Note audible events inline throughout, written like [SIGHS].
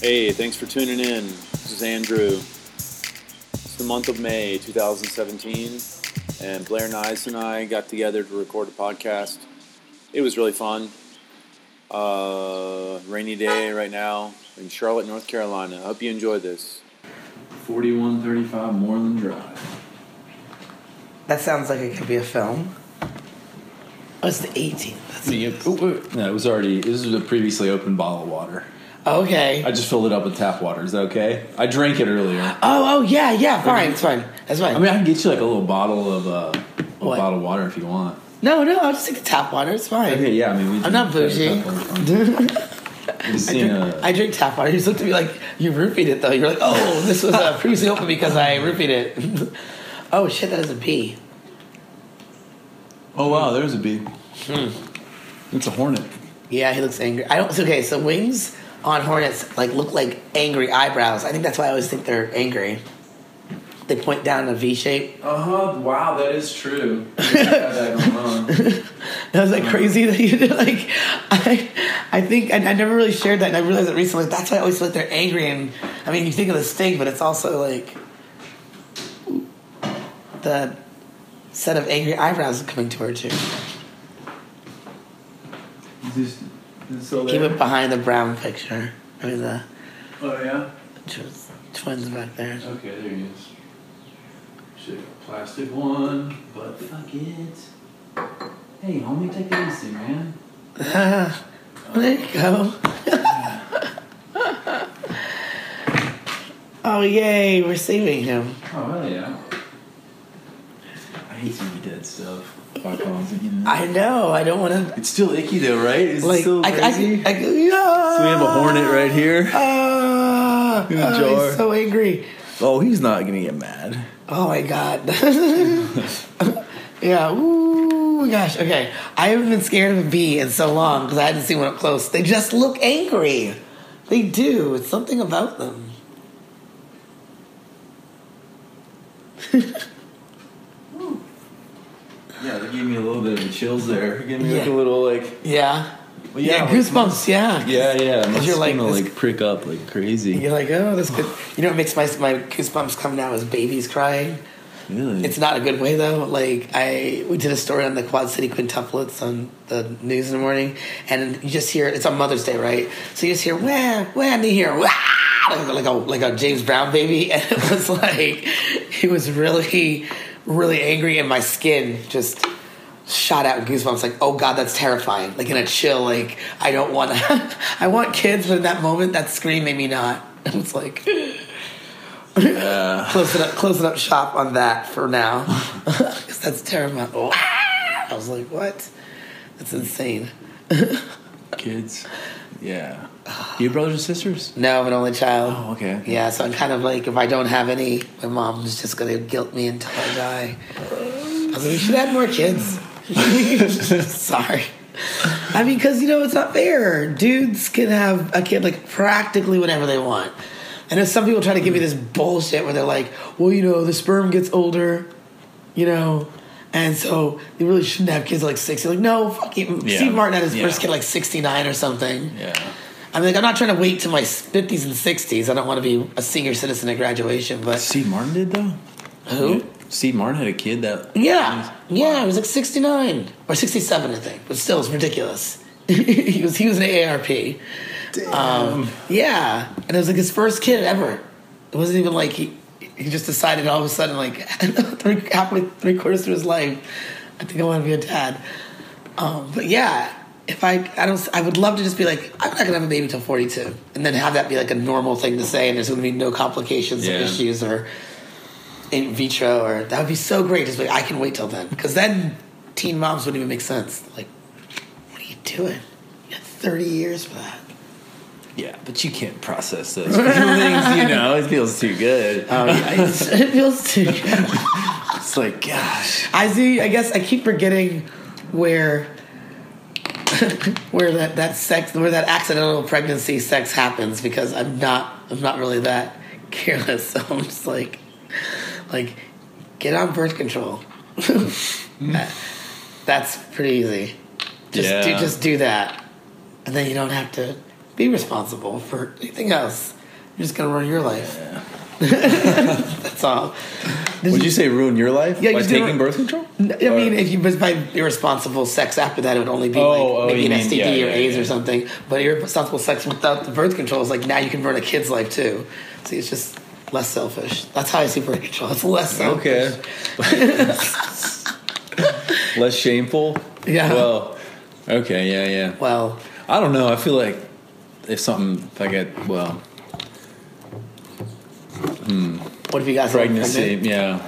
Hey, thanks for tuning in. This is Andrew. It's the month of May 2017, and Blayr Nias and I got together to record a podcast. It was really fun. Uh, rainy day right now in Charlotte, North Carolina. I hope you enjoy this. 4135 Moreland Drive. That sounds like it could be a film. Oh, it's the 18th. That's Oh, wait. No, it was already. This was a previously open bottle of water. Okay. I just filled it up with tap water. Is that okay? I drank it earlier. oh, oh, yeah, yeah. Fine, it's fine. That's fine. I mean, I can get you like a little bottle of uh, a What? bottle of water if you want. no, no, I'll just take the tap water. It's fine. Okay, yeah. I mean, we I'm not bougie. [LAUGHS] I just I seen drink, a. I drink tap water. You just looked at me like you roofied it though. You're like, oh, this was uh, [LAUGHS] previously open because I roofied it. [LAUGHS] oh shit, that is a bee. oh wow, there's a bee. Hmm. It's a hornet. Yeah, he looks angry. I don't. Okay, so wings on hornets like look like angry eyebrows. I think that's why I always think they're angry. They point down in a V shape. Uh huh. Wow, that is true. [LAUGHS] that. Was like crazy that you did. Like, I, I think I, I never really shared that, and I realized it recently. That's why I always feel like they're angry, and I mean, you think of the sting, but it's also like the set of angry eyebrows coming towards you. Is this, is this still Keep there? it behind the brown picture. I mean, the Oh yeah. twins back there. Okay, there he is. Shit, plastic one, but fuck it. Hey, homie, take it easy, man. [LAUGHS] there you go. [LAUGHS] oh yay! We're him. Oh hell yeah. I hate seeing dead stuff. I know. I don't want to. It's still icky though, right? It's Like, still I, I, crazy? I, yeah. so we have a hornet right here. Ah, In a oh, jar. he's so angry. Oh, he's not gonna get mad. Oh my god. [LAUGHS] yeah. Ooh, gosh. Okay. I haven't been scared of a bee in so long because I hadn't seen one up close. They just look angry. They do. It's something about them. [LAUGHS] Me a little bit of the chills there. Give me like Yeah. a little like, Yeah. well, Yeah. like- goosebumps. Yeah. Yeah, yeah. My you're like skin will this- like prick up like crazy. You're like, oh, that's good. You know what makes my my goosebumps come now is babies crying. Really? It's not a good way though. Like I, we did a story on the Quad City quintuplets on the news in the morning, and you just hear it's on Mother's Day, right? So you just hear wah wah, and you hear wah like, like a like a James Brown baby, [LAUGHS] and it was like he was really really angry, and my skin just shot out goosebumps. Like oh god, that's terrifying. Like in a chill. Like I don't want to. [LAUGHS] I want kids, but in that moment, that scream made me not. [LAUGHS] It was like. closing up, closing up shop on that for now, [LAUGHS] because that's terrifying. Wow. I was like, what? That's insane. Kids. Yeah. You brothers and sisters? No, I'm an only child. Oh, okay. Yeah, so I'm kind of like, if I don't have any, my mom's just gonna guilt me until I die. I was like, we should have more kids. [LAUGHS] Sorry. I mean, because you know it's not fair. Dudes can have a kid like practically whenever they want. And if some people try to give me this bullshit where they're like, well, you know, the sperm gets older, you know, and so you really shouldn't have kids like 60. Like, no, fuck you. Yeah. Steve Martin had his Yeah. first kid like 69 or something. Yeah. I mean, like, I'm not trying to wait to my 50s and 60s. I don't want to be a senior citizen at graduation, but Steve Martin did though. who? Steve Martin had a kid that. Yeah, yeah, it was like 69 or 67, I think. But still, it's ridiculous. [LAUGHS] he was he was an AARP. Um, yeah, and it was like his first kid ever. It wasn't even like he he just decided all of a sudden like [LAUGHS] three halfway three quarters through his life, I think I want to be a dad. Um, but yeah, if I I don't I would love to just be like I'm not gonna have a baby till 42, and then have that be like a normal thing to say, and there's gonna be no complications Yeah. or issues or in vitro, or that would be so great. Just like I can wait till then, because then teen moms wouldn't even make sense. Like, what are you doing? You got thirty years for that. Yeah, but you can't process those [LAUGHS] feelings, you know. It feels too good. Oh, yeah, [LAUGHS] it feels too. It's like, gosh. I see. I guess I keep forgetting where [LAUGHS] where that, that sex where that accidental pregnancy sex happens because I'm not I'm not really that careless. So I'm just like like get on birth control. Hmm. [LAUGHS] That's pretty easy. Just do just do that, and then you don't have to be responsible for anything else. You're just gonna ruin your life. [LAUGHS] that's all. Did Would you say ruin your life Yeah, by taking birth control? I mean, if you but by irresponsible sex after that, it would only be Oh, like oh, maybe an mean- STD yeah, or yeah, AIDS yeah. or something. But irresponsible sex without the birth control is like now you can ruin a kid's life too. See, it's just less selfish. That's how I see birth control. It's less selfish. Okay. [LAUGHS] Less shameful? Yeah. Well, okay, yeah, yeah. Well, I don't know. I feel like if something, if I get, well, Hmm. what if you got pregnancy, yeah.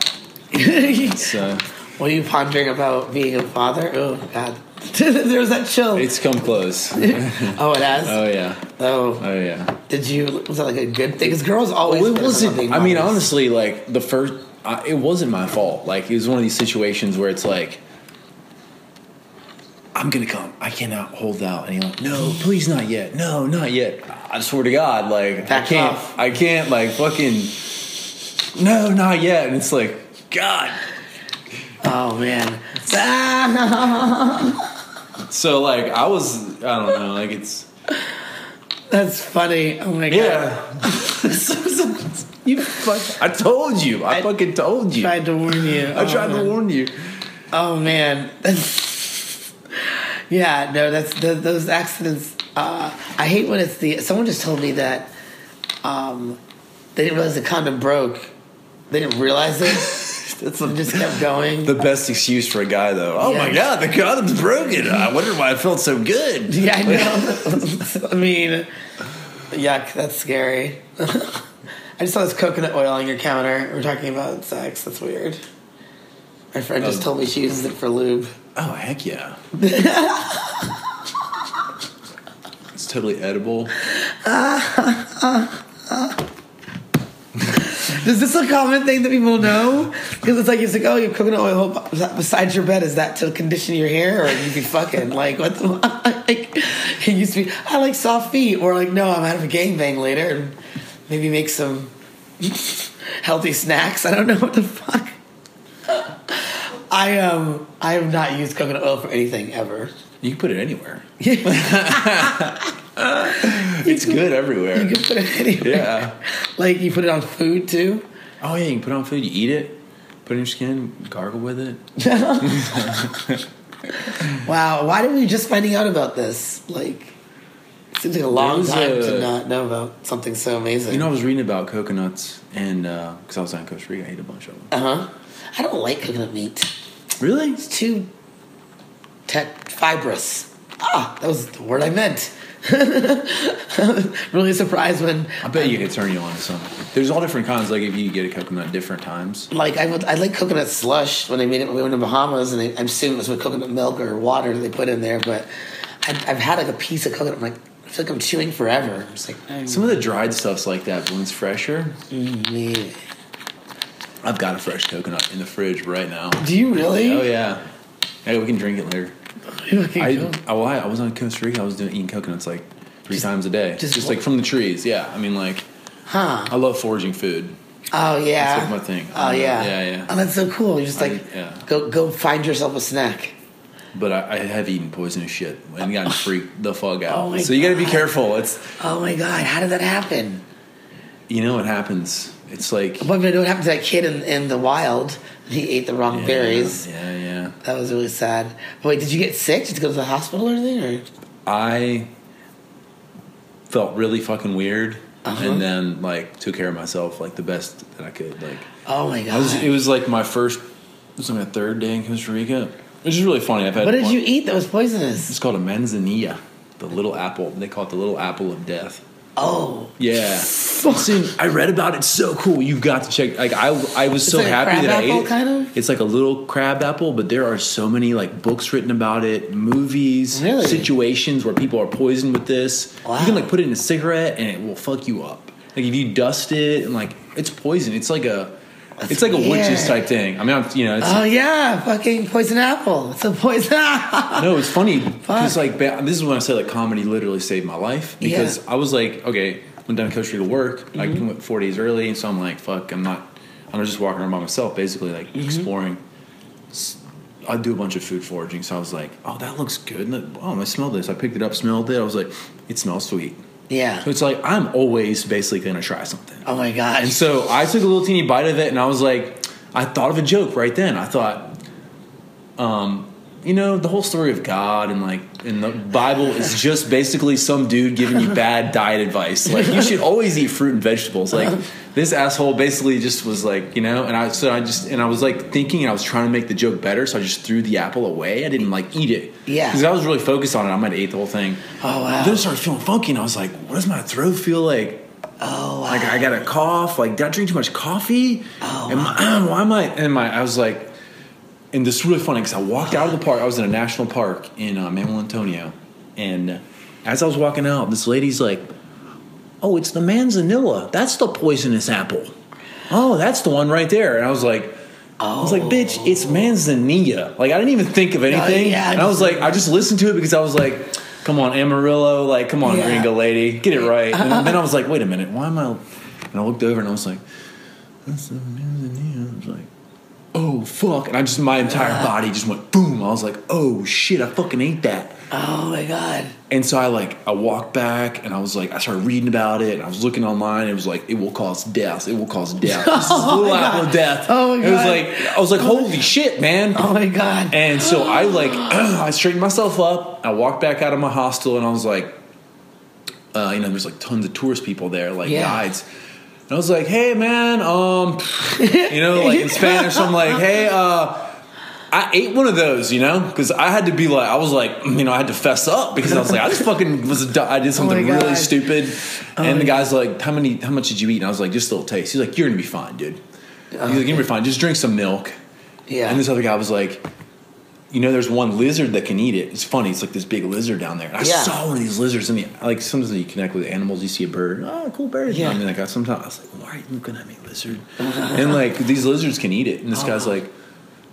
[LAUGHS] uh, what are you pondering about being a father? Oh God, [LAUGHS] there's that chill. it's come close. [LAUGHS] oh, it has. Oh, yeah. oh, Oh, yeah. did you? Was that like a good thing? Because girls always. Well, it wasn't. I mean, honestly, like the first, I, it wasn't my fault. Like it was one of these situations where it's like, I'm gonna come. I cannot hold out. And you're like, no, please, not yet. No, not yet. I swear to God, like Back I can't. off. I can't. Like fucking. No, not yet. And it's like, God. Oh man. [LAUGHS] So like, I was. I don't know. Like it's. That's funny. Oh my god. Yeah. [LAUGHS] you fuck. I told you. I, I fucking told you. Tried to warn you. I tried to warn you. Oh man, [LAUGHS] yeah, no, that's those accidents. Uh, I hate when it's the. Someone just told me that um, they didn't realize the condom broke. They didn't realize it. [LAUGHS] That's It just kept going. [LAUGHS] The best excuse for a guy, though. Oh my god, the condom's broken. I wonder why it felt so good. [LAUGHS] yeah, I know. I mean, yuck. That's scary. I just saw this coconut oil on your counter. We're talking about sex. That's weird. My friend just Oh. told me she uses it for lube. Oh heck yeah! it's totally edible. Is this a common thing that people know? Because it's like it's like, oh, you have coconut oil beside your bed. Is that to condition your hair, or you be fucking like what? The, [LAUGHS] like it used to be. I like soft feet, or like no, I'm out of a gangbang later, and maybe make some [LAUGHS] healthy snacks. I don't know what the fuck. I um I have not used coconut oil for anything ever. You can put it anywhere. [LAUGHS] [LAUGHS] It's good everywhere. You can put it anywhere. Yeah. Like you put it on food too. Oh yeah, you can put it on food. You eat it. Put it in your skin. Gargle with it. [LAUGHS] Wow, why did we just finding out about this? Like, it seems like a long time a- to not know about something so amazing. You know, I was reading about coconuts, and because I was in Costa Rica, I ate a bunch of them. uh huh. I don't like coconut meat. Really? It's too te- fibrous. Ah, that was the word I meant. [LAUGHS] really surprised when, I bet you could turn you on to some. There's all different kinds. Like if you get a coconut different times. like, I would, I like coconut slush when I made it when we went to Bahamas, and I, I'm assuming it was with coconut milk or water that they put in there. But I, I've had like a piece of coconut. I'm like, I feel like I'm chewing forever. I'm just like, mm, Some of the dried stuff's like that, but when it's fresher, yeah. I've got a fresh coconut in the fridge right now. Do you really? Oh yeah. Hey, we can drink it later. [LAUGHS] I. I, well, I I was on Costa Rica. I was doing eating coconuts like three times a day, just just, like from the trees. Yeah, I mean, like Huh. I love foraging food. Oh yeah. That's like my thing. Oh yeah. Yeah, yeah. Oh, that's so cool. You just like yeah. go go find yourself a snack. But I, I have eaten poisonous shit and gotten [LAUGHS] freaked the fuck out. Oh my so you got to be God. careful. It's Oh my god, how did that happen? you know what happens. It's like But what happened to that kid in, in the wild. He ate the wrong yeah, berries. Yeah, yeah. That was really sad. But wait, did you get sick? Did you go to the hospital or anything? Or I felt really fucking weird, Uh-huh. and then like took care of myself like the best that I could. Like oh my god. Was, it was like my first. It was like my third day in Costa Rica, which is really funny. I've had. what did one- you eat that was poisonous? It's called a manzanilla, the little apple. They call it the little apple of death. Oh, Yeah, Listen, I read about it. So cool. You've got to check. Like I, I was so like happy that I ate it. kind of? It's like a little crab apple, but there are so many like books written about it, movies, Really? situations where people are poisoned with this. You can like put it in a cigarette and it will fuck you up. Like if you dust it and like it's poison. It's like a, it's like a witches type thing. I mean, I'm, you know, it's, Oh yeah, fucking poison apple. It's a poison apple. [LAUGHS] No, it's funny because like this is when I say like comedy literally saved my life because Yeah. I was like, okay, to Costa Rica to work. I Mm-hmm. went four days early, and so I'm like, fuck, I'm not. I'm just walking around by myself, basically like Mm-hmm. exploring. I do a bunch of food foraging, so I was like, oh, that looks good. And oh, I smell this. I picked it up, smelled it. I was like, it smells sweet. Yeah. So it's like I'm always basically gonna try something. Oh my god. And so I took a little teeny bite of it, and I was like, I thought of a joke right then. I thought, um, you know, the whole story of God and like in the Bible is [LAUGHS] just basically some dude giving you bad diet advice. Like you should always eat fruit and vegetables. Like this asshole basically just was like, you know, and I so I just and I was like thinking, and I was trying to make the joke better, so I just threw the apple away. I didn't like eat it. Yeah. because I was really focused on it. I might have ate the whole thing. Oh, wow. Then I started feeling funky, and I was like, what does my throat feel like? oh wow. Like I got a cough. Like did I drink too much coffee? Oh, I- [CLEARS THROAT] why am I? And my I was like, and this is really funny because I walked out of the park. I was in a national park in uh, Manuel Antonio, and as I was walking out, this lady's like, "Oh, it's the manzanilla. That's the poisonous apple. Oh, that's the one right there." And I was like. I was like, bitch, it's manzanilla. Like, I didn't even think of anything. Oh, yeah, and I was like, I just listened to it because I was like, come on, Amarillo. Like, come on, Yeah. gringo lady. Get it right. And then I was like, wait a minute. Why am I. And I looked over and I was like, that's the manzanilla. I was like, oh, fuck. And I just, my entire body just went boom. I was like, oh, shit, I fucking ate that. oh my god. And so I like I walked back and I was like I started reading about it and I was looking online. It was like it will cause death. It will cause death. This is [LAUGHS] Oh little apple God. death. Oh my god. It was like I was like holy shit, man. Oh my god. And so [GASPS] I like [CLEARS THROAT] I straightened myself up. I walked back out of my hostel and I was like, uh, you know, there's like tons of tourist people there, like Yeah. guides. And I was like, hey man, um, you know, like in Spanish, I'm like, hey, uh, I ate one of those, you know, because I had to be like, I was like, you know, I had to fess up because I was like, I just fucking was, a, I did [LAUGHS] something Oh really God. stupid. Oh and the guy's like, how many, how much did you eat? And I was like, just a little taste. He's like, you're gonna be fine, dude. He's like, you're gonna be fine. Just drink some milk. Yeah. And this other guy was like, you know, there's one lizard that can eat it. It's funny. It's like this big lizard down there. And I Yeah. saw one of these lizards in the like. Sometimes you connect with animals. You see a bird. Oh, cool bird. Yeah. I mean, like I, sometimes I was like, why are you looking at me, lizard? and like these lizards can eat it. And this oh, guy's Oh. like,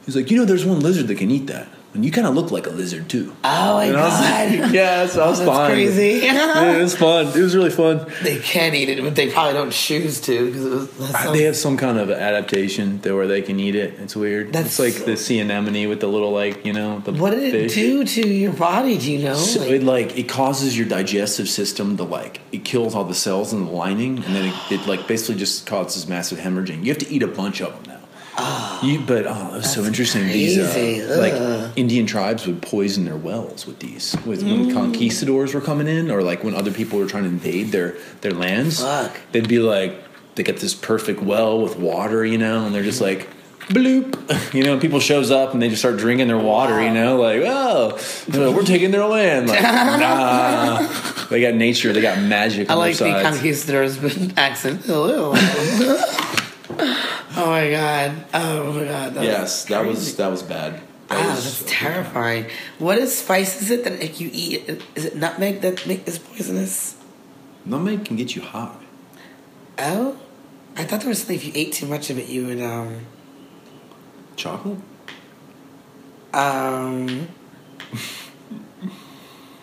he's like, you know, there's one lizard that can eat that. And you kind of look like a lizard too. Oh my and god. like, yeah, so I was [LAUGHS] That's fine. crazy. [LAUGHS] It was fun. It was really fun. they can eat it, but they probably don't choose to because it was. That's I- so- They have some kind of adaptation there where they can eat it. It's weird. That's it's like so- the sea anemone with the little like you know the what did it fish. do to your body? Do you know? So Like- it like it causes your digestive system to like it kills all the cells in the lining, and then it, it like basically just causes massive hemorrhaging. You have to eat a bunch of them now. Oh. You, but oh, it was so interesting. These uh, like Indian tribes would poison their wells with these. With when conquistadors were coming in, or like when other people were trying to invade their their lands, Fuck. they'd be like they get this perfect well with water, you know, and they're just like. Bloop, [LAUGHS] you know, people shows up and they just start drinking their water, you know, like, oh, like, we're taking their land. Like, [LAUGHS] nah, they got nature, they got magic I like the conquistador's accent. Hello. [LAUGHS] oh my god. Oh my god. That yes, that was that was bad. That Wow, was- that's terrifying. What is spice is it that if you eat? Is it nutmeg that make is poisonous? Nutmeg can get you high. Oh, I thought there was something if you ate too much of it, you would um Chocolate? um. [LAUGHS]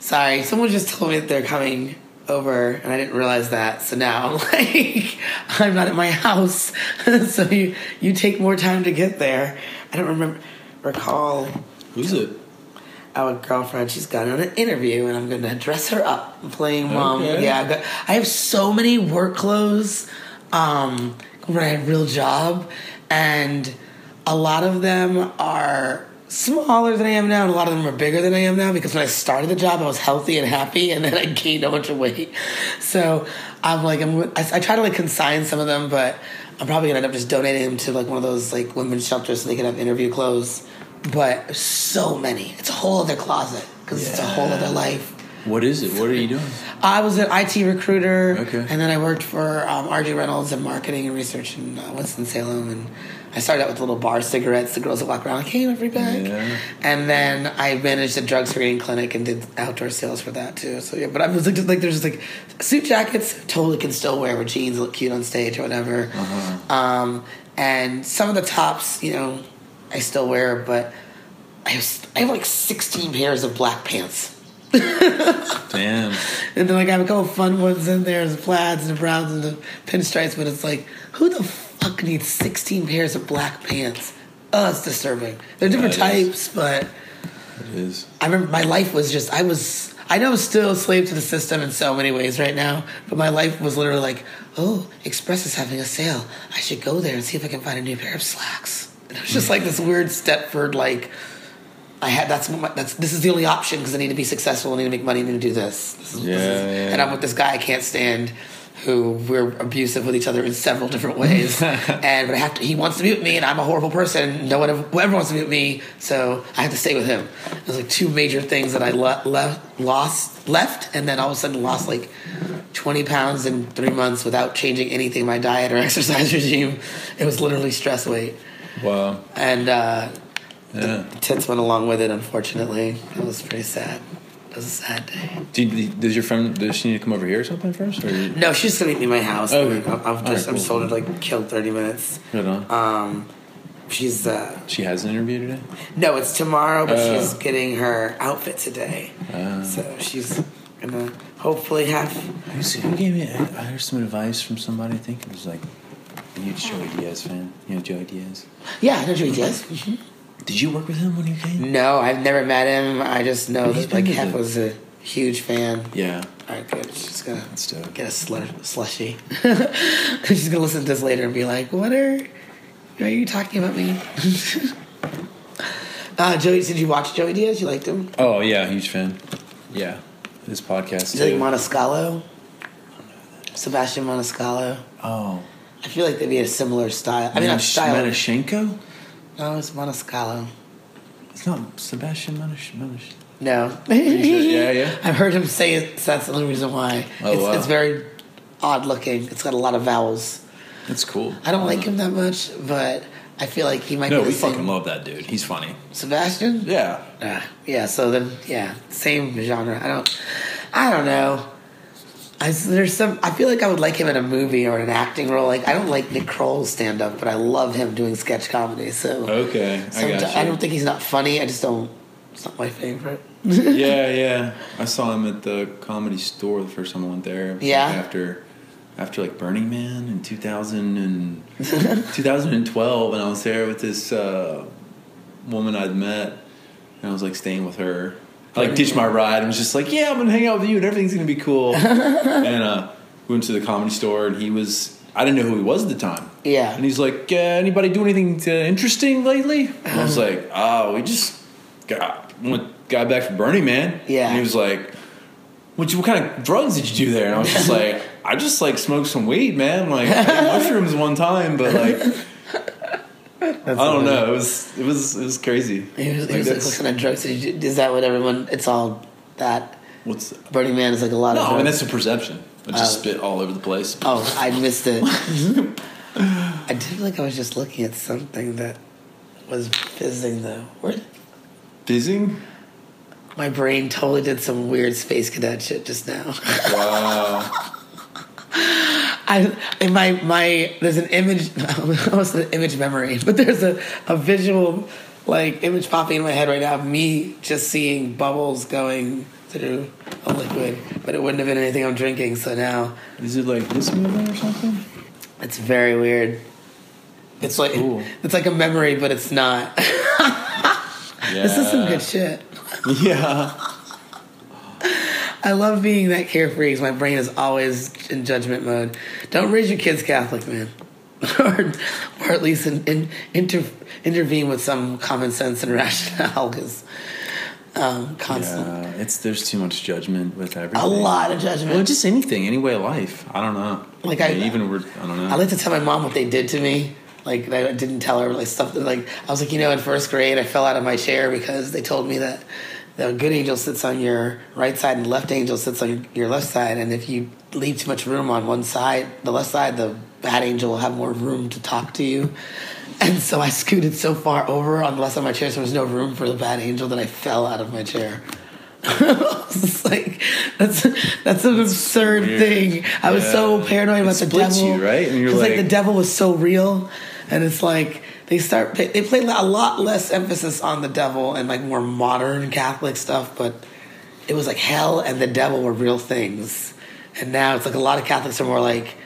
Sorry, someone just told me that they're coming over, and I didn't realize that. So now I'm [LAUGHS] like, I'm not at my house, [LAUGHS] so you you take more time to get there. I don't remember recall Who's it? our girlfriend. She's got on an interview, and I'm going to dress her up, playing mom. Okay. Yeah, got, I have so many work clothes um, when I had a real job, and a lot of them are smaller than I am now, and a lot of them are bigger than I am now. Because when I started the job, I was healthy and happy, and then I [LAUGHS] gained a bunch of weight. So I'm like, I'm, I, I try to like consign some of them, but I'm probably gonna end up just donating them to like one of those like women's shelters so they can have interview clothes. But so many, it's a whole other closet because it's a whole other life. What is it? What are you doing? I was an IT recruiter, Okay. and then I worked for um, RJ Reynolds in marketing and research in uh, Winston Salem, and I started out with little bar cigarettes. The girls that walk around like, "Hey, every bag," Yeah. and then I managed a drug screening clinic and did outdoor sales for that too. So yeah, but I was like, just, like there's just like suit jackets totally can still wear with jeans, look cute on stage or whatever. Uh-huh. Um, and some of the tops, you know, I still wear, but I have, I have like 16 pairs of black pants. [LAUGHS] Damn. And then like I have a couple fun ones in there, the plaids and the browns and the pinstripes, but it's like, who the fuck needs 16 pairs of black pants? Oh, it's disturbing. They're different That is. types, but It is. I remember my life was just I was I know I'm still a slave to the system in so many ways right now, but my life was literally like, oh, Express is having a sale. I should go there and see if I can find a new pair of slacks. And it was just like this weird Stepford like I had that's my, that's this is the only option because I need to be successful, I need to make money, I need to do this. This is, Yeah, this is- yeah. And I'm with this guy I can't stand. Who we're abusive with each other in several different ways, [LAUGHS] and but I have to. He wants to be with me, and I'm a horrible person. No one, ever, whoever wants to be with me, so I have to stay with him. There's like two major things that I le- left, lost, left, and then all of a sudden lost like 20 pounds in three months without changing anything in my diet or [LAUGHS] exercise regime. It was literally stress weight, Wow. and uh, Yeah. tits went along with it. Unfortunately, it was pretty sad. It was a sad day. Do you, does your friend does she need to come over here or something first? Or you, No, she's gonna meet me at my house. Oh, Okay. I'm, I'm just, I'm Alright, just told her like killed 30 minutes. Right on. Um, she's uh, she has an interview today. no, it's tomorrow, but Oh. she's getting her outfit today. So she's gonna hopefully have. Who gave me? I heard some advice from somebody. I think it was like a huge Joey Diaz fan. You know Joey Diaz. Yeah, I know Joey Diaz. Did you work with him when you came? No, I've never met him. I just know that like Hef the- was a huge fan. Yeah. All right, good. She's gonna get a slush, slushy. [LAUGHS] She's gonna listen to this later and be like, "What are, are you talking about me?" [LAUGHS] uh, Joey, did you watch Joey Diaz? You liked him? Oh yeah, huge fan. Yeah, his podcast Is it too. like Maniscalco? Sebastian Montescalo. oh, I feel like they'd be a similar style. I mean, not Manish- style. Manishenko. No, it's Maniscalco. It's not Sebastian Manish. Manish. No. [LAUGHS] Yeah, yeah. [LAUGHS] I've heard him say it, so that's the only reason why. Oh, it's, wow. it's very odd looking. It's got a lot of vowels. That's cool. I don't like him that much, but I feel like he might No, be the we same. fucking love that dude. He's funny. Sebastian? Yeah. Ah, yeah, so then, yeah, same genre. I don't, I don't know. I, there's some. I feel like I would like him in a movie or an acting role. Like I don't like Nick Kroll's stand up, but I love him doing sketch comedy. So Okay, I got you. I don't think he's not funny. I just don't. It's not my favorite. yeah, [LAUGHS] yeah. I saw him at the comedy store the first time I went there. Was like Yeah? after, after like Burning Man in 2000 and 2012, and I was there with this uh, woman I'd met, and I was like staying with her. Like ditched my ride and was just like, yeah, I'm gonna hang out with you, and everything's gonna be cool. [LAUGHS] and uh, we went to the comedy store, and he was. I didn't know who he was at the time. Yeah. And he's like, uh, anybody do anything uh, interesting lately? And I was like, [LAUGHS] oh, we just got went, got back from Burning Man. Yeah. And he was like, what, what kind of drugs did you do there? And I was just [LAUGHS] like, I just like smoked some weed, man. Like mushrooms one time, but like I don't know. It was it was it was crazy. He was, he Like, was like, what kind of drugs did you do? Is that what everyone? It's all that. what's Burning Man is like a lot no? of. I mean that's the perception. I just Oh. spit all over the place. Oh, I missed it. [LAUGHS] I did feel like I was just looking at something that was fizzing though. Where Fizzing. my brain totally did some weird space cadet shit just now. Wow. [LAUGHS] I in my my there's an image [LAUGHS] almost an image memory, [LAUGHS] but there's a, a visual like image popping in my head right now of me just seeing bubbles going through a liquid, but it wouldn't have been anything I'm drinking. So now Is it like this movie or something? it's very weird. It's like cool. it's like a memory, but it's not. [LAUGHS] This is some good shit. Yeah. I love being that carefree because my brain is always in judgment mode. Don't raise your kids Catholic, man. [LAUGHS] or, or at least in, in, inter, intervene with some common sense and [LAUGHS] rationale because um, constant. Yeah, it's there's too much judgment with everything. A lot of judgment. Well, just anything, any way of life. I don't know. Like, I- even we're, I don't know. I like to tell my mom what they did to me. Like I didn't tell her like stuff that like I was like you know in first grade I fell out of my chair because they told me that the good angel sits on your right side and the left angel sits on your left side. And if you leave too much room on one side, the left side, the bad angel will have more room to talk to you. And so I scooted so far over on the left side of my chair, so there was no room for the bad angel that I fell out of my chair. [LAUGHS] I was like, that's that's an absurd weird. thing. I was so Yeah. paranoid It about the devil, you, right? And you're like, like- the devil was so real, and it's like they start they play a lot less emphasis on the devil and like more modern Catholic stuff, but it was like hell and the devil were real things, and now it's like a lot of Catholics are more like.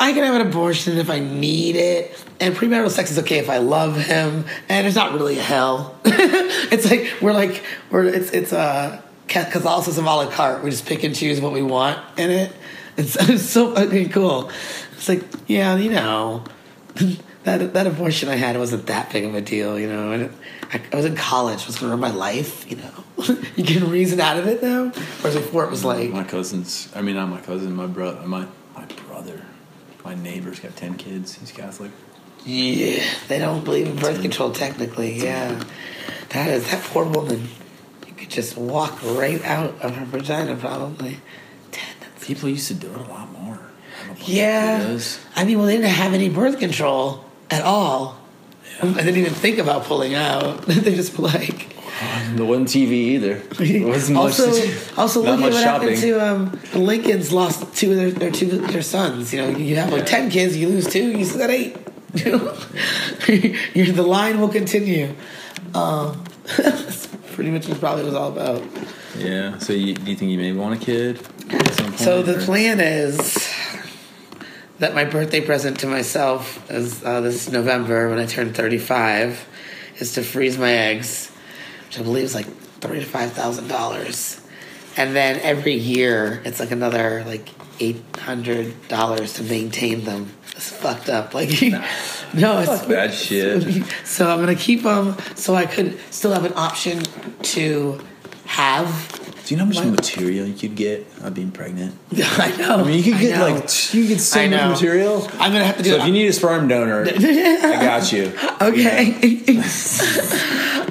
I can have an abortion if I need it, and premarital sex is okay if I love him, and it's not really a hell. [LAUGHS] it's like we're like we're it's it's uh, Catholicism a la carte. We just pick and choose what we want in it. It's, [LAUGHS] it's so fucking cool. It's like yeah, you know, [LAUGHS] that that abortion I had wasn't that big of a deal, you know. And I, I was in college, was gonna run my life, you know. [LAUGHS] you can reason out of it now, whereas before it was like My cousins. I mean, not my cousin. My brother. My my brother. My neighbor's got ten kids. He's Catholic. Yeah, they don't believe in birth control technically. Yeah, that is that poor woman. You could just walk right out of her vagina, probably. Ten, People used to do it a lot more. I Yeah. I mean, well, they didn't have any birth control at all. I didn't even think about pulling out. [LAUGHS] they just were like. There wasn't TV either. There wasn't much. also, to- also look at much what happened to um, the Lincolns. Lost two of their, their two their sons. You know, you have like ten kids, you lose two, you still got eight. You [LAUGHS] know, You're, the line will continue. Um, that's [LAUGHS] pretty much what probably was all about. Yeah. So you, do you think you maybe want a kid? At some point, So the or- plan is that my birthday present to myself is uh, this November when I turn 35 is to freeze my eggs, which I believe is like three to five thousand dollars, and then every year it's like another like eight hundred dollars to maintain them. It's fucked up. Like [LAUGHS] no, it's bad shit. [LAUGHS] So I'm gonna keep them so I could still have an option to have. Do you know how much material you could get of being pregnant? [LAUGHS] I know. I mean, you could get like you could get so I much know. material. I'm gonna have to do So it. if you need a sperm donor, [LAUGHS] I got you. Okay. [LAUGHS]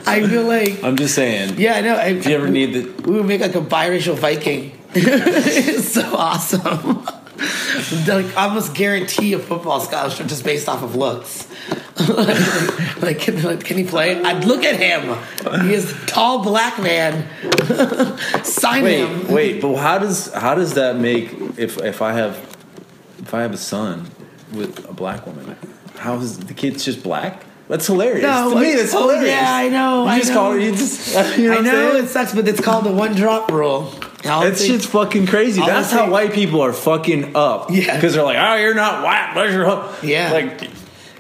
I feel like I'm just saying. yeah, I know. I, If you ever need the, we would make like a biracial Viking. it's so awesome. like almost guarantee a football scholarship just based off of looks. [LAUGHS] like, like, can, like, can he play? I'd look at him. He is a tall black man. [LAUGHS] Sign wait, him. wait, but how does how does that make if if I have if I have a son with a black woman? How is the kid's just black? That's hilarious. No, to like- me, that's oh, hilarious. yeah, I know, You I just know. call it. You just. [LAUGHS] You know I know it sucks, but it's called the one drop rule. All That shit's fucking crazy. That's how white people are fucking up. Yeah. Because they're like, oh, you're not white. That's your hu-" Yeah. Like,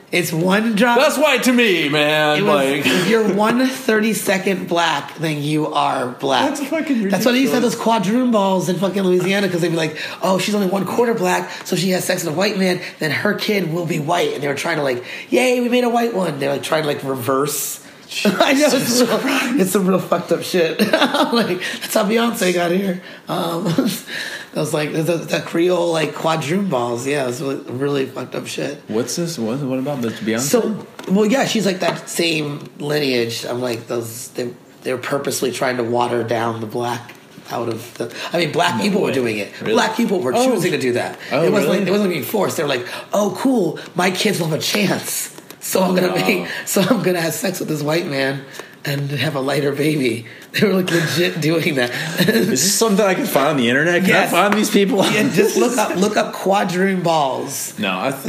It's one drop. that's white to me, man. It was, like, if you're [LAUGHS] one thirty second black, then you are black. That's fucking That's why they used to have those quadroon balls in fucking Louisiana because they'd be like, "Oh, she's only one quarter black, so she has sex with a white man, then her kid will be white." And they were trying to like, "Yay, we made a white one." They're like trying to like reverse. I know it's, real, [LAUGHS] it's some real fucked up shit. [LAUGHS] like that's how Beyonce got here. Um, [LAUGHS] I was like, the, the Creole like quadroon balls. Yeah, it was really, really fucked up shit. what's this? What, what about the Beyonce? So, well, yeah, she's like that same lineage. I'm like those. They they're purposely trying to water down the black out of the. I mean, black people were doing it. Really? Black people were Oh. choosing to do that. Oh, it wasn't really? like it wasn't being forced. They were like, oh, cool, my kids will have a chance. So I'm gonna Wow. make. Oh. So I'm gonna have sex with this white man and have a lighter baby. They were like legit doing that. [LAUGHS] Is this something I can find on the internet? Can Yes. I find these people? yeah, just look up [LAUGHS] look up quadroon balls. no, I [LAUGHS]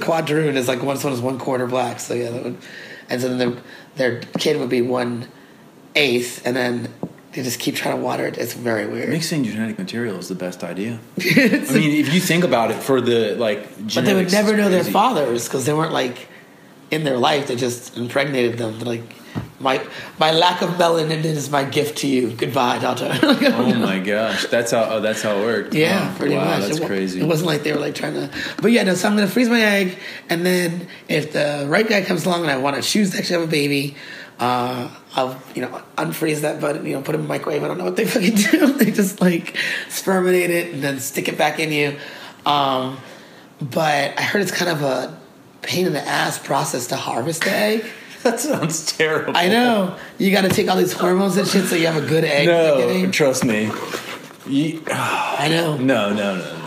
quadroon is like one one is one quarter black. So yeah, that would, and so then their their kid would be one eighth, and then they just keep trying to water it. It's very weird. mixing genetic material is the best idea. [LAUGHS] I mean, if you think about it, for the like, but they would never know their fathers because they weren't like in their life. They just impregnated them. They're like my my lack of melanin is my gift to you. Goodbye, daughter. [LAUGHS] Oh my gosh, that's how oh, that's how it worked. Yeah, Wow. pretty wow, much. That's it, crazy. It wasn't like they were like trying to. But yeah, no. So I'm gonna freeze my egg, and then if the right guy comes along and I want to choose to actually have a baby, uh, I'll you know unfreeze that button, you know, put it in the microwave. I don't know what they fucking [LAUGHS] do. they just like sperminate it and then stick it back in you. Um, but I heard it's kind of a pain in the ass process to harvest the egg. [LAUGHS] that sounds terrible. I know. You got to take all these hormones and shit so you have a good egg. No, beginning. trust me. You, I know. [SIGHS] no, no, no, no, no.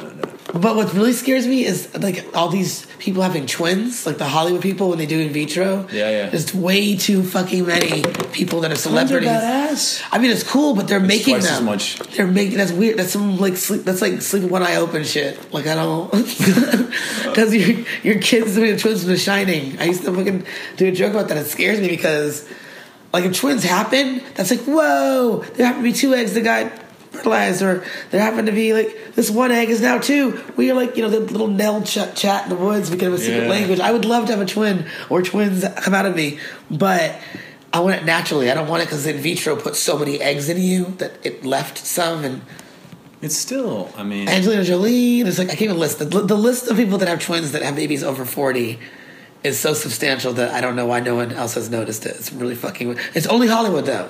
But what really scares me is like all these people having twins, like the Hollywood people when they do in vitro. Yeah, yeah. There's way too fucking many people that are celebrities. badass. I mean, it's cool, but they're making twice them. as much. They're making that's weird. That's some like sleep. That's like sleeping one eye open shit. Like I don't [LAUGHS] because your your kids doing twins from The Shining. I used to fucking do a joke about that. It scares me because like if twins happen, that's like whoa. There happen to be two eggs that got fertilized, or there happened to be like this one egg is now two. We are like you know the little Nell ch- chat in the woods. We can have a secret Yeah. language. I would love to have a twin or twins come out of me, but. I want it naturally. I don't want it because in vitro put so many eggs in you that it left some. And It's still, I mean, Angelina Jolie, there's like I can't even list the, the list of people that have twins that have babies over forty is so substantial that I don't know why no one else has noticed it. It's really fucking. It's only Hollywood though.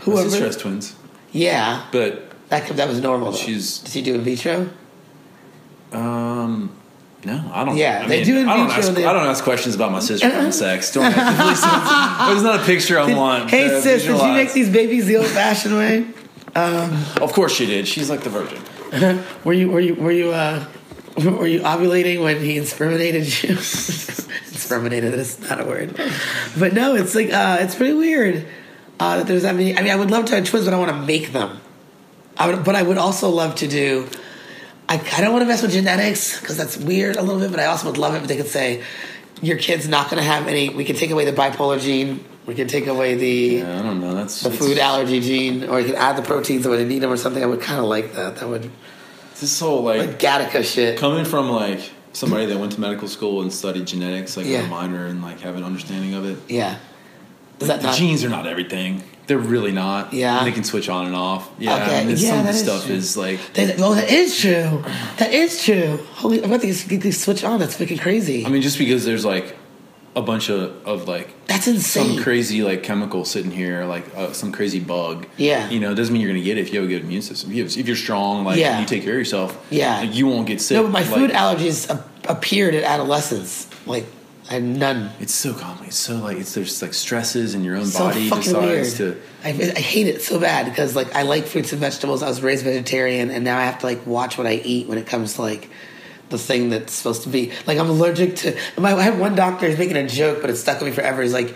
Whoever, sister has twins, yeah, but that that was normal. Though. She's- Does he do in vitro? um, no, I don't. Yeah, I they mean, do in I don't, vitro, ask, I don't ask questions about my sister having sex. Don't [LAUGHS] There's not a picture I want. Hey sis, did you make these babies the old-fashioned way? Of course she did. She's like the virgin. Were you were you were you uh [LAUGHS] were you ovulating when he inseminated you? [LAUGHS] inseminated is not a word, but no, it's like uh, it's pretty weird uh, that there's that many. I mean, I would love to have twins, but I want to make them. I would, but I would also love to do. I, I don't want to mess with genetics because that's weird a little bit, but I also would love it if they could say your kid's not going to have any. We can take away the bipolar gene. We can take away the Yeah, I don't know. That's the food allergy gene, or you can add the proteins when they need them or something. I would kind of like that. That would This whole like like Gattaca shit. coming from like somebody that went to medical school and studied genetics, like Yeah. a minor, and like have an understanding of it. Yeah. Is the that not? genes are not everything. They're really not. Yeah. they can switch on and off. Yeah, Okay, and yeah, some of the is stuff true. is like. They, oh, that is true. That is true. Holy, I'm about to get these switch on. That's freaking crazy. I mean, just because there's like a bunch of of like That's insane. some crazy like chemical sitting here, like uh, some crazy bug. Yeah. you know, it doesn't mean you're gonna get it if you have a good immune system. If, you you're strong, like Yeah. you take care of yourself. Yeah. like, you won't get sick. no, but my Like, food allergies appeared at adolescence. Like I had none. It's so common. It's so like it's there's like stresses in your own So body fucking weird. decides to. I, I hate it so bad because like I like fruits and vegetables. I was raised vegetarian, and now I have to like watch what I eat when it comes to like the thing that's supposed to be. Like I'm allergic to. My, I had one doctor. He's making a joke, but it stuck with me forever. He's like,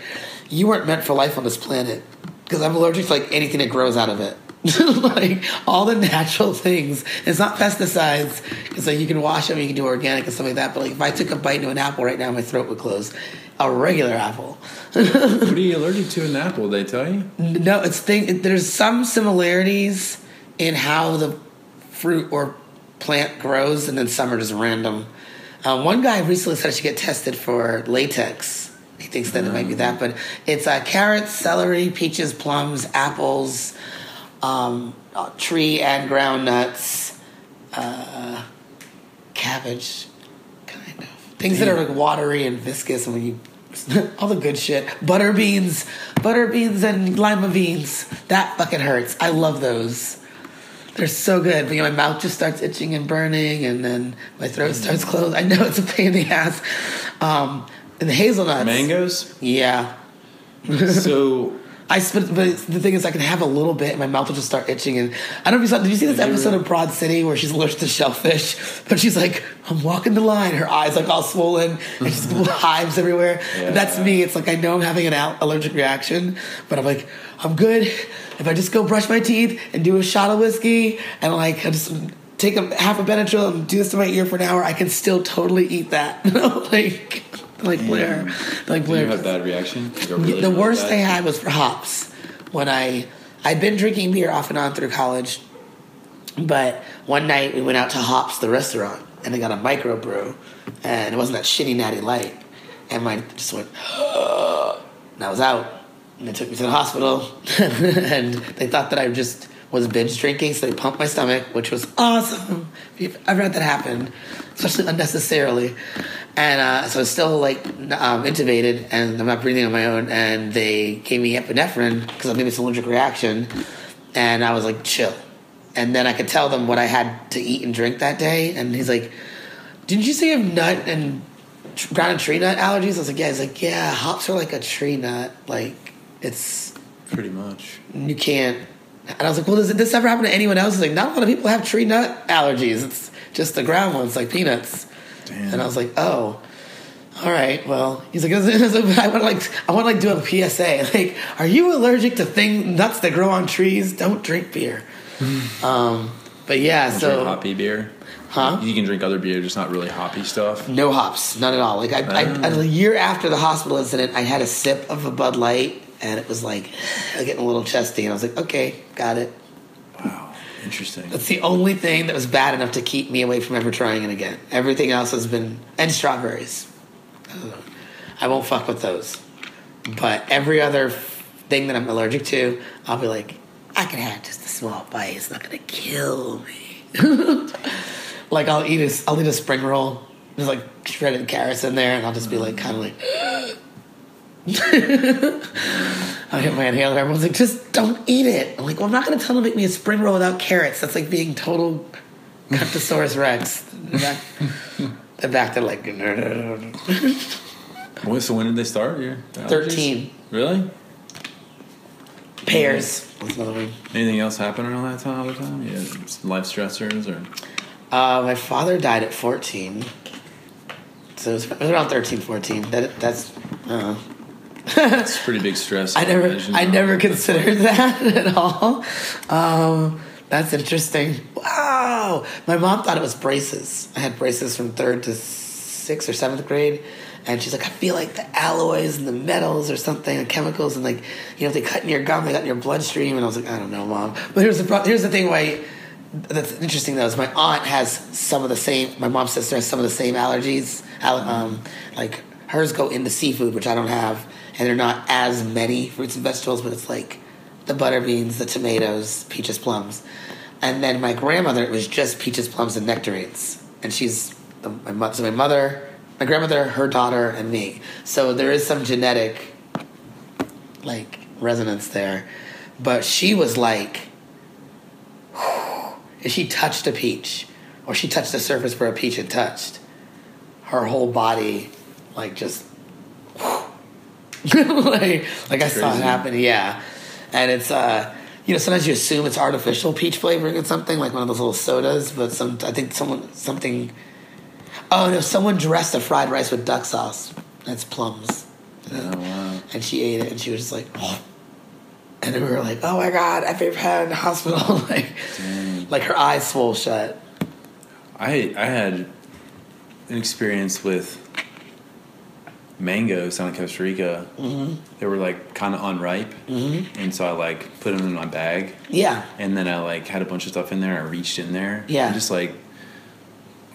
"You weren't meant for life on this planet because I'm allergic to like anything that grows out of it." [LAUGHS] like all the natural things. It's not pesticides. It's like you can wash them, you can do organic and stuff like that. But like if I took a bite into an apple right now, my throat would close. A regular apple. [LAUGHS] what are you allergic to in apple? They tell you. No, it's thing. There's some similarities in how the fruit or plant grows, and then some are just random. Uh, one guy recently said I should get tested for latex. He thinks that it might be that, but it's uh, carrots, celery, peaches, plums, apples, um, uh, tree and ground nuts, uh, cabbage, kind of things that are like watery and viscous, and when you [LAUGHS] all the good shit, butter beans, butter beans and lima beans. That fucking hurts. I love those. They're so good, but you know, my mouth just starts itching and burning, and then my throat starts closed. I know it's a pain in the ass. Um, and the hazelnuts, Mangoes. yeah. So I spit, but the thing is, I can have a little bit, and my mouth will just start itching. And I don't know if you saw. Did you see this episode of Broad City where she's allergic to shellfish? But she's like, I'm walking the line. Her eyes like all swollen, and she's [LAUGHS] hives everywhere. And that's me. It's like I know I'm having an al- allergic reaction, but I'm like, I'm good. If I just go brush my teeth and do a shot of whiskey, and like I just take a half a Benadryl and do this to my ear for an hour, I can still totally eat that. [LAUGHS] like, [LAUGHS] like Blayr, like Blayr. you have a bad reaction? Really, The worst I had was for hops. When I I'd been drinking beer off and on through college, but one night we went out to Hops, the restaurant, and I got a microbrew, and it wasn't that shitty natty light, and mine just went, [GASPS] and I was out, and they took me to the hospital, [LAUGHS] and they thought that I just was binge drinking, so they pumped my stomach, which was awesome. If you've ever had that happen, especially unnecessarily, and uh, so I was still like um, intubated, and I'm not breathing on my own, and they gave me epinephrine because I'm made this allergic reaction, and I was like, chill. And then I could tell them what I had to eat and drink that day, and he's like, "Didn't you say you have nut and ground and tree nut allergies. I was like, yeah. He's like, yeah, hops are like a tree nut. Like it's Pretty much. you can't. And I was like, well, does this ever happen to anyone else? He's like, not a lot of people have tree nut allergies. It's just the ground ones, like peanuts. Damn. And I was like, oh, all right. Well, he's like, [LAUGHS] I want to like, I want to like do a PSA. [LAUGHS] Like, are you allergic to thing nuts that grow on trees? Don't drink beer. [SIGHS] um, but yeah, drink so hoppy beer. Huh? You can drink other beer, just not really hoppy stuff. no hops, none at all. Like I, I, Oh. a year after the hospital incident, I had a sip of a Bud Light, and it was like getting a little chesty, and I was like, okay, got it. Wow, interesting. That's the only thing that was bad enough to keep me away from ever trying it again. Everything else has been and strawberries. I won't fuck with those. But every other thing that I'm allergic to, I'll be like, I can have just a small bite. It's not gonna kill me. [LAUGHS] like I'll eat a, I'll eat a spring roll. There's like shredded carrots in there, and I'll just be like, kind of like. [LAUGHS] I hit my inhaler. Everyone's like, just don't eat it. I'm like, well, I'm not going to tell them to make me a spring roll without carrots. That's like being total Cryptosaurus Rex. They're [LAUGHS] back, they're to like, [LAUGHS] Well, so when did they start? Your 13 Really? pears. That's another one. Anything else happen around that time? Other time? Yeah, just life stressors or Uh, my father died at 14. So it was, it was around 13, 14. That, that's, uh, it's pretty big stress. [LAUGHS] I never, Imagine I never considered [LAUGHS] that at all. Um, that's interesting. Wow. My mom thought it was braces. I had braces from third to sixth or seventh grade. And she's like, I feel like the alloys and the metals or something, the chemicals, and like, you know, if they cut in your gum, they got in your bloodstream. And I was like, I don't know, mom. But here's the pro- here's the thing why that's interesting though is my aunt has some of the same. My mom's sister has some of the same allergies. Um, like hers go into seafood, which I don't have, and they're not as many fruits and vegetables, but it's like the butter beans, the tomatoes, peaches, plums, and then my grandmother it was just peaches, plums, and nectarines, and she's my mother. So my mother, my grandmother, her daughter, and me. So there is some genetic like resonance there, but she was like if she touched a peach or she touched the surface where a peach had touched, her whole body like just [LAUGHS] like like I saw it happen, yeah. And it's uh you know, sometimes you assume it's artificial peach flavoring or something, like one of those little sodas, but some I think someone something Oh no, someone dressed the fried rice with duck sauce. That's plums. Oh wow. And she ate it and she was just like, oh. And then we were like, oh my god, I've ever had in the hospital. [LAUGHS] like, like her eyes swole shut. I I had an experience with mangoes down in Costa Rica. Mm-hmm. They were like kind of unripe, mm-hmm. and so I like put them in my bag, Yeah. and then I like had a bunch of stuff in there. I reached in there, Yeah. and just like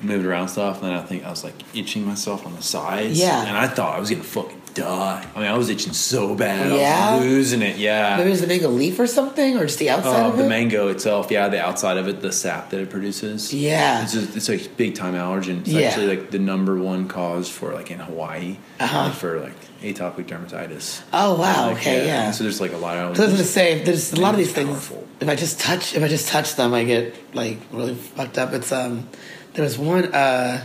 moved around stuff. And then I think I was like itching myself on the sides, Yeah. and I thought I was gonna fucking die. I mean, I was itching so bad, I Yeah? was losing it. Yeah, Maybe it was the mango leaf or something, or just the outside Uh, of the it. mango itself, yeah, the outside of it, the sap that it produces. Yeah. It's a, it's a big time allergen. It's Yeah. actually like the number one cause for like in Hawaii Uh-huh. like, for like atopic dermatitis. oh wow. Like, okay. Yeah. So there's like a lot of So I was gonna say, there's a lot of these things. Powerful. If I just touch, if I just touch them, I get like really fucked up. It's um, there was one. uh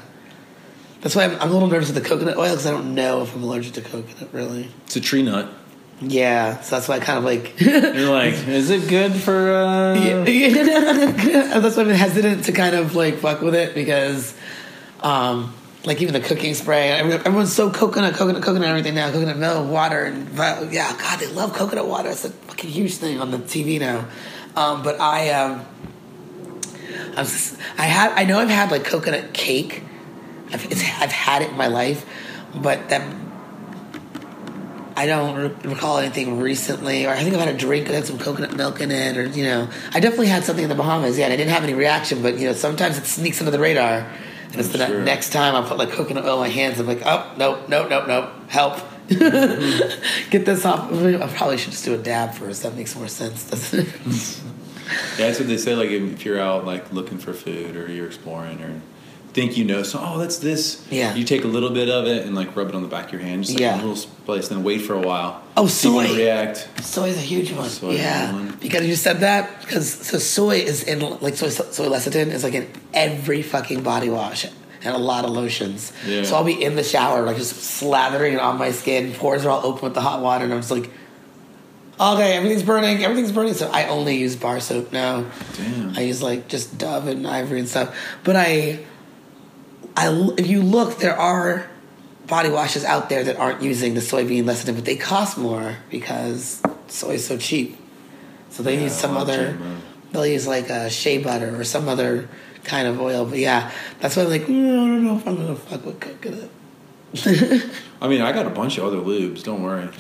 That's why I'm, I'm a little nervous with the coconut oil because I don't know if I'm allergic to coconut. Really. It's a tree nut. Yeah. So that's why I kind of like. [LAUGHS] You're like, is it good for? Uh... Yeah, [LAUGHS] that's why I'm hesitant to kind of like fuck with it because, um, like even the cooking spray, everyone's so coconut, coconut, coconut, everything now, coconut milk, water, and yeah, God, they love coconut water. It's a fucking huge thing on the TV now. Um, but I, um, I was, I had, I know I've had like coconut cake. I've, it's, I've had it in my life, but that I don't re- recall anything recently, or I think I've had a drink that had some coconut milk in it, or you know, I definitely had something in the Bahamas. Yeah, and I didn't have any reaction, but you know, sometimes it sneaks under the radar, and it's the next time I put like coconut oil in my hands. I'm like, oh nope, nope, nope, nope, help, mm-hmm. [LAUGHS] get this off. I probably should just do a dab first. That makes more sense, doesn't it? [LAUGHS] Yeah, that's what they say. Like if you're out like looking for food or you're exploring or think you know, so oh that's this. Yeah. You take a little bit of it and like rub it on the back of your hand, just like Yeah. a little place, then wait for a while. Oh, See if you soy. react. Soy is a huge one. Soy yeah, one. because you said that because so soy is in like soy soy lecithin is like in every fucking body wash. and a lot of lotions. Yeah. So I'll be in the shower, like just slathering it on my skin. Pores are all open with the hot water, and I'm just like, okay, everything's burning, everything's burning. So I only use bar soap now. Damn. I use like just Dove and Ivory and stuff. But I, I if you look, there are body washes out there that aren't using the soybean lecithin, but they cost more because soy is so cheap. So they Yeah, use some other. They'll use like a shea butter or some other kind of oil. But yeah, that's why I'm like, mm, I don't know if I'm gonna fuck with coconut. [LAUGHS] I mean, I got a bunch of other lubes. Don't worry. [LAUGHS]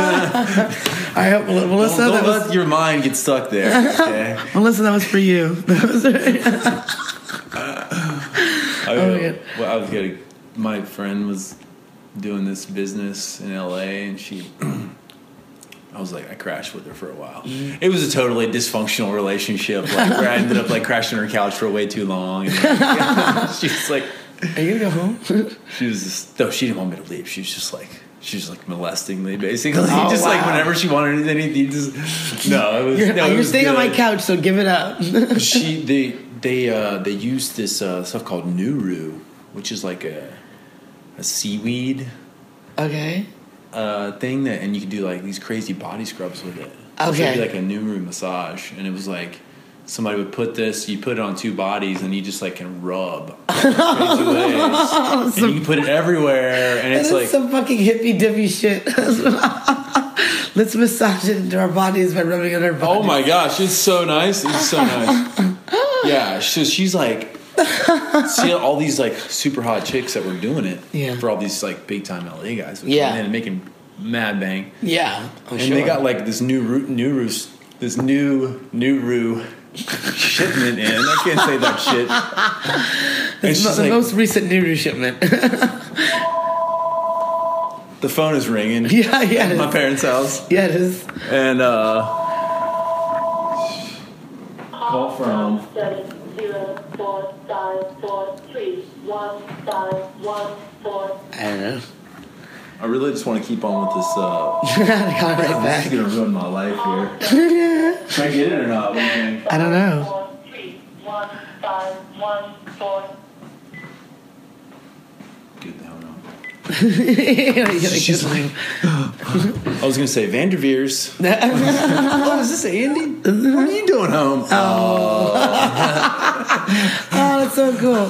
I hope Melissa, don't don't was let your mind get stuck there. Okay. [LAUGHS] Melissa, that was for you. That was- I, Oh, yeah. well, I was getting. My friend was doing this business in LA, and she. [CLEARS THROAT] I was like, I crashed with her for a while. Mm-hmm. It was a totally dysfunctional relationship, like where I ended up like crashing on her couch for way too long. And, like, [LAUGHS] she was like, Are you gonna go home? [LAUGHS] she was just no, she didn't want me to leave. She was just like, she was like molesting me basically. Oh, [LAUGHS] just like whenever she wanted anything, you just no. It was You're, no, it you're was staying on my couch, so give it up. she they they uh they use this uh stuff called Nuru, which is like a a seaweed okay. uh thing that and you can do like these crazy body scrubs with it. Okay. it'd be like a Nuru massage and it was like somebody would put this, you put it on two bodies and you just like can rub [LAUGHS] crazy ways. and you can put it everywhere and it's like some fucking hippy dippy shit. [LAUGHS] Let's massage it into our bodies by rubbing it on our bodies. Oh my gosh, it's so nice. It's so nice. [LAUGHS] [LAUGHS] Yeah, so she's like, see all these like super hot chicks that were doing it Yeah. for all these like big time LA guys, which Yeah. and making mad bang. Yeah. I'm And sure. they got like this new root, new roos, this new new roo shipment in. I can't say that shit. [LAUGHS] And It's she's the like, most recent Nuru shipment. the phone is ringing. [LAUGHS] yeah, yeah. at my is. parents' house, Yeah, it is. and uh, call from. Seven zero four five four three one five one four. I don't know. I really just want to keep on with this. Uh, I got it right This is gonna ruin my life here. Should I get it or not? What do you think? I don't know. Four three one five one four. Good, hell no. You know, you gotta [LAUGHS] She's like- [GASPS] I was gonna say Vanderveers. [LAUGHS] oh, is this Andy? What are you doing home? Oh, [LAUGHS] oh that's so cool.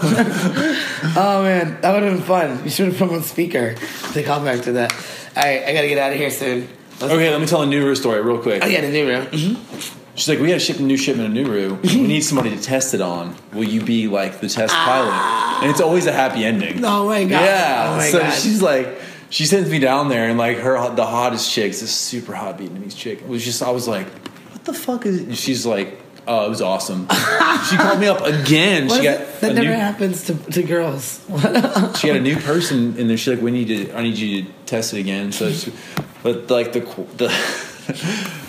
oh man, that would have been fun. You should have put on speaker to call back to that. All right, I gotta get out of here soon. Let's- Okay, let me tell a Nuru story real quick. Oh yeah, the new room. Mm-hmm. She's like, we ship a new shipment of Nuru. [LAUGHS] We need somebody to test it on. Will you be like the test ah. pilot? And it's always a happy ending. Oh my god. Yeah. Oh my so god. she's like, she sends me down there, and like her, the hottest chicks, this super hot Vietnamese chick, was just, I was like, what the fuck is? It? And she's like, oh, it was awesome. she called me up again. [LAUGHS] What she got that never new, happens to, to girls. [LAUGHS] she had a new person in there. She's like, we need to, I need you to test it again. So, she, but like the the.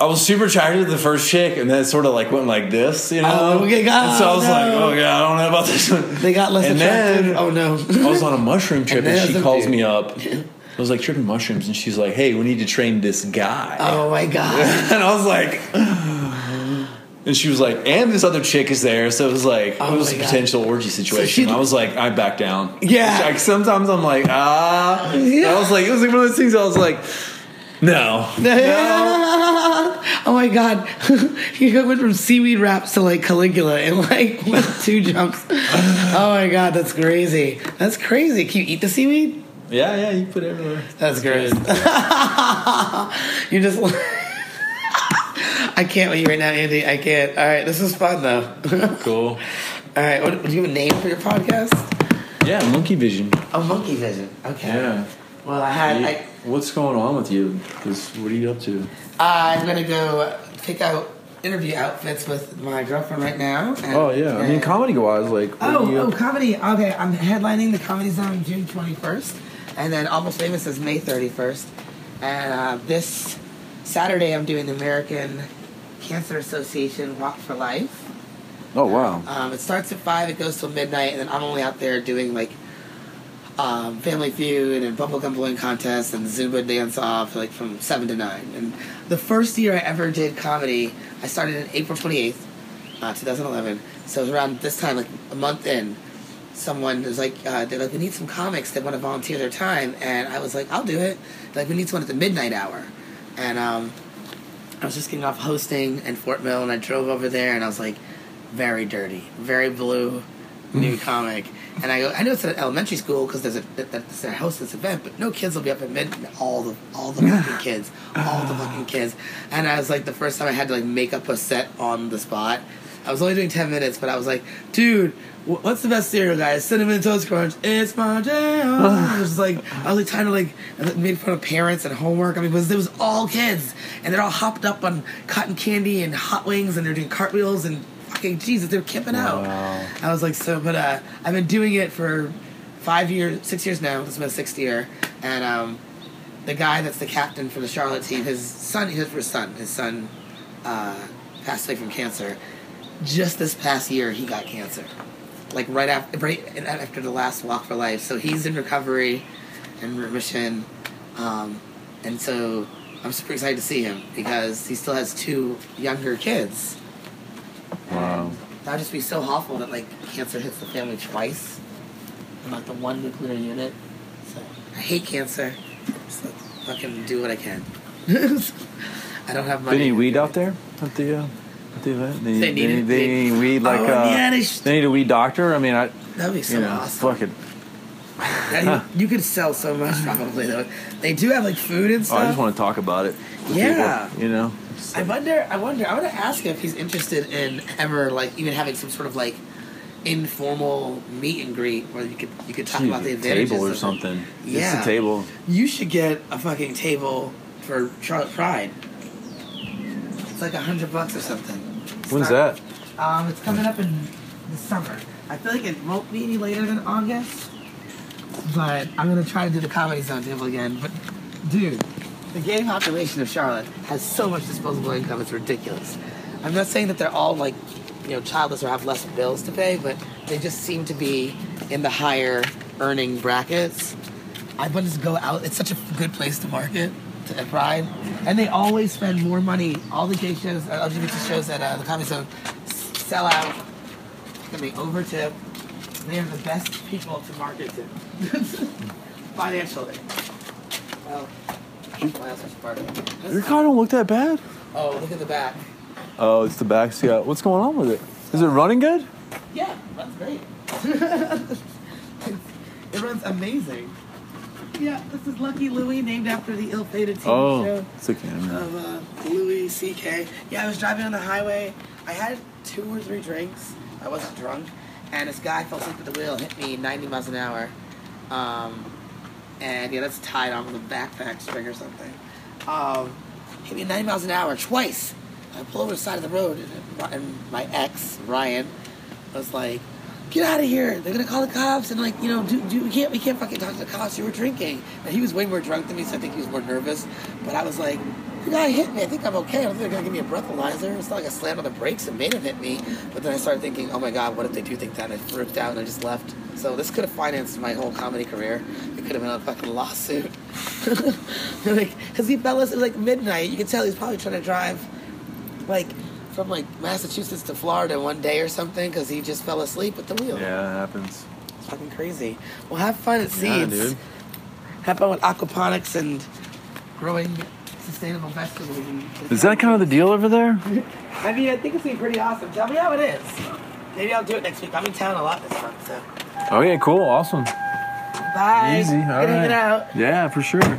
I was super attracted to the first chick, and then it sort of like went like this, you know. Oh, okay, God, and so I was no. like, "Oh yeah, I don't know about this one." They got less And attractive. then- oh no. I was on a mushroom trip, [LAUGHS] And and, she calls dude. me up. [LAUGHS] I was like tripping mushrooms, and she's like, "Hey, we need to train this guy." oh my god. [LAUGHS] and I was like, [SIGHS] and she was like, and this other chick is there, so it was like Oh it was a God. potential orgy situation. she- I was like, I back down. Yeah. Like sometimes I'm like, ah. Yeah. I was like, it was like one of those things. I was like, [LAUGHS] no, no. oh my god. [LAUGHS] you went from seaweed wraps to like Caligula in like [LAUGHS] two jumps. Oh my god, that's crazy. That's crazy. Can you eat the seaweed? Yeah, yeah. You put it everywhere. That's gross. you just. I can't with you right now, Andy. I can't. All right, this is fun though. Cool. All right, what, do you have a name for your podcast? Yeah, monkey vision. Oh, Monkey Vision. Okay. Yeah. Well, I had. You- I, What's going on with you? Cause what are you up to? I'm gonna go pick out interview outfits with my girlfriend right now. and- Oh yeah, I mean comedy wise, like Oh, you oh, comedy. Okay, I'm headlining the Comedy Zone June 21st, and then Almost Famous is May 31st. And uh, this Saturday, I'm doing the American Cancer Association Walk for Life. oh wow. Um, it starts at five, it goes till midnight, and then I'm only out there doing like um, Family Feud and bubblegum blowing contest and Zumba dance off like from seven to nine. And the first year I ever did comedy, I started on April 28th, uh, 2011. So it was around this time, like a month in, someone was like, uh, they're like, we need some comics that want to volunteer their time, and I was like, I'll do it. Like, we need someone at the midnight hour, and um, I was just getting off hosting in Fort Mill, and I drove over there, and I was like, very dirty, very blue, new [LAUGHS] comic. And I go, I know it's an elementary school because there's a that, that's their host this event, but no kids will be up at midnight. All the all the fucking [SIGHS] kids, all the fucking kids. And I was like, the first time I had to like make up a set on the spot. I was only doing ten minutes, but I was like, dude. What's the best cereal, guys? Cinnamon Toast Crunch. It's my jam. [SIGHS] I was like, I was like trying to like make fun of parents and homework. I mean, because it was all kids, and they're all hopped up on cotton candy and hot wings, and they're doing cartwheels and fucking Jesus, they're kipping out. I was like, so, but uh, I've been doing it for five years, six years now. This is my sixth year, and um, the guy that's the captain for the Charlotte team, his son, his his son, his son uh, passed away from cancer. Just this past year, he got cancer, like right after right after the last Walk for Life. So he's in recovery and remission, um, and so I'm super excited to see him because he still has two younger kids. Wow. That would just be so awful that like cancer hits the family twice, and like the one nuclear unit. So I hate cancer. So fucking do what I can. [LAUGHS] I don't have money. Need weed out there at the uh, at the event. They, They need, they, they need weed like Oh, uh, yeah, they sh- they need a weed doctor. I mean, I That'd be so you know, awesome. fuck it. [LAUGHS] Yeah, you, you could sell so much probably though. They do have like food and Oh, stuff. I just want to talk about it. Yeah. people, you know. I wonder. I wonder. I want to ask if he's interested in ever like even having some sort of like informal meet and greet where you could you could talk about the advantages table or of something. Yeah. Just a table. You should get a fucking table for Charlotte Pride. It's like a hundred bucks or something. When's Start- that? Um, it's coming up in the summer. I feel like it won't be any later than August. But I'm gonna try to do the comedy zone table again. But dude, the gay population of Charlotte has so much disposable income, it's ridiculous. I'm not saying that they're all like, you know, childless or have less bills to pay, but they just seem to be in the higher earning brackets. I want to go out. It's such a good place to market to, at Pride, and they always spend more money. All the gay shows, uh, LGBT shows at uh, the Comedy Zone sell out. And they overtip. They are the best people to market to [LAUGHS] financially. Well, what else was part of it? Your car don't look that bad. Oh, look at the back. Oh, it's the back seat. What's going on with it? Is it running good? Yeah, that's great. [LAUGHS] it runs amazing. Yeah, this is Lucky Louie, named after the ill-fated TV Oh, show. it's a camera. of uh, Louis C.K. Yeah, I was driving on the highway. I had two or three drinks. I wasn't drunk, and this guy fell asleep at the wheel, hit me 90 miles an hour, um, and yeah, that's tied on with a backpack string or something. Um, hit me 90 miles an hour twice. I pull over the side of the road, and, my ex Ryan was like, "Get out of here! They're gonna call the cops!" And like, you know, do, we can't we can't fucking talk to the cops. You were drinking, and he was way more drunk than me, so I think he was more nervous. But I was like, "The guy hit me. I think I'm okay. I don't think they're gonna give me a breathalyzer. It's not like I slammed on the brakes and made him hit me." But then I started thinking, "Oh my god, what if they do think that?" And I freaked out and I just left. So this could have financed my whole comedy career. It could have been a fucking lawsuit. [LAUGHS] like, cause he fell asleep like midnight. You can tell he's probably trying to drive like from like Massachusetts to Florida one day or something because he just fell asleep at the wheel. Yeah, it happens. It's fucking crazy. Well, have fun at Yeah, dude. Have fun with aquaponics and growing sustainable vegetables. And Is that kind of the deal over there? [LAUGHS] I mean, I think it's gonna be pretty awesome. Tell me how it is. Maybe I'll do it next week. I'm in town a lot this month, so. Okay, cool, awesome. Bye. Easy, all Good right. out. Yeah, for sure.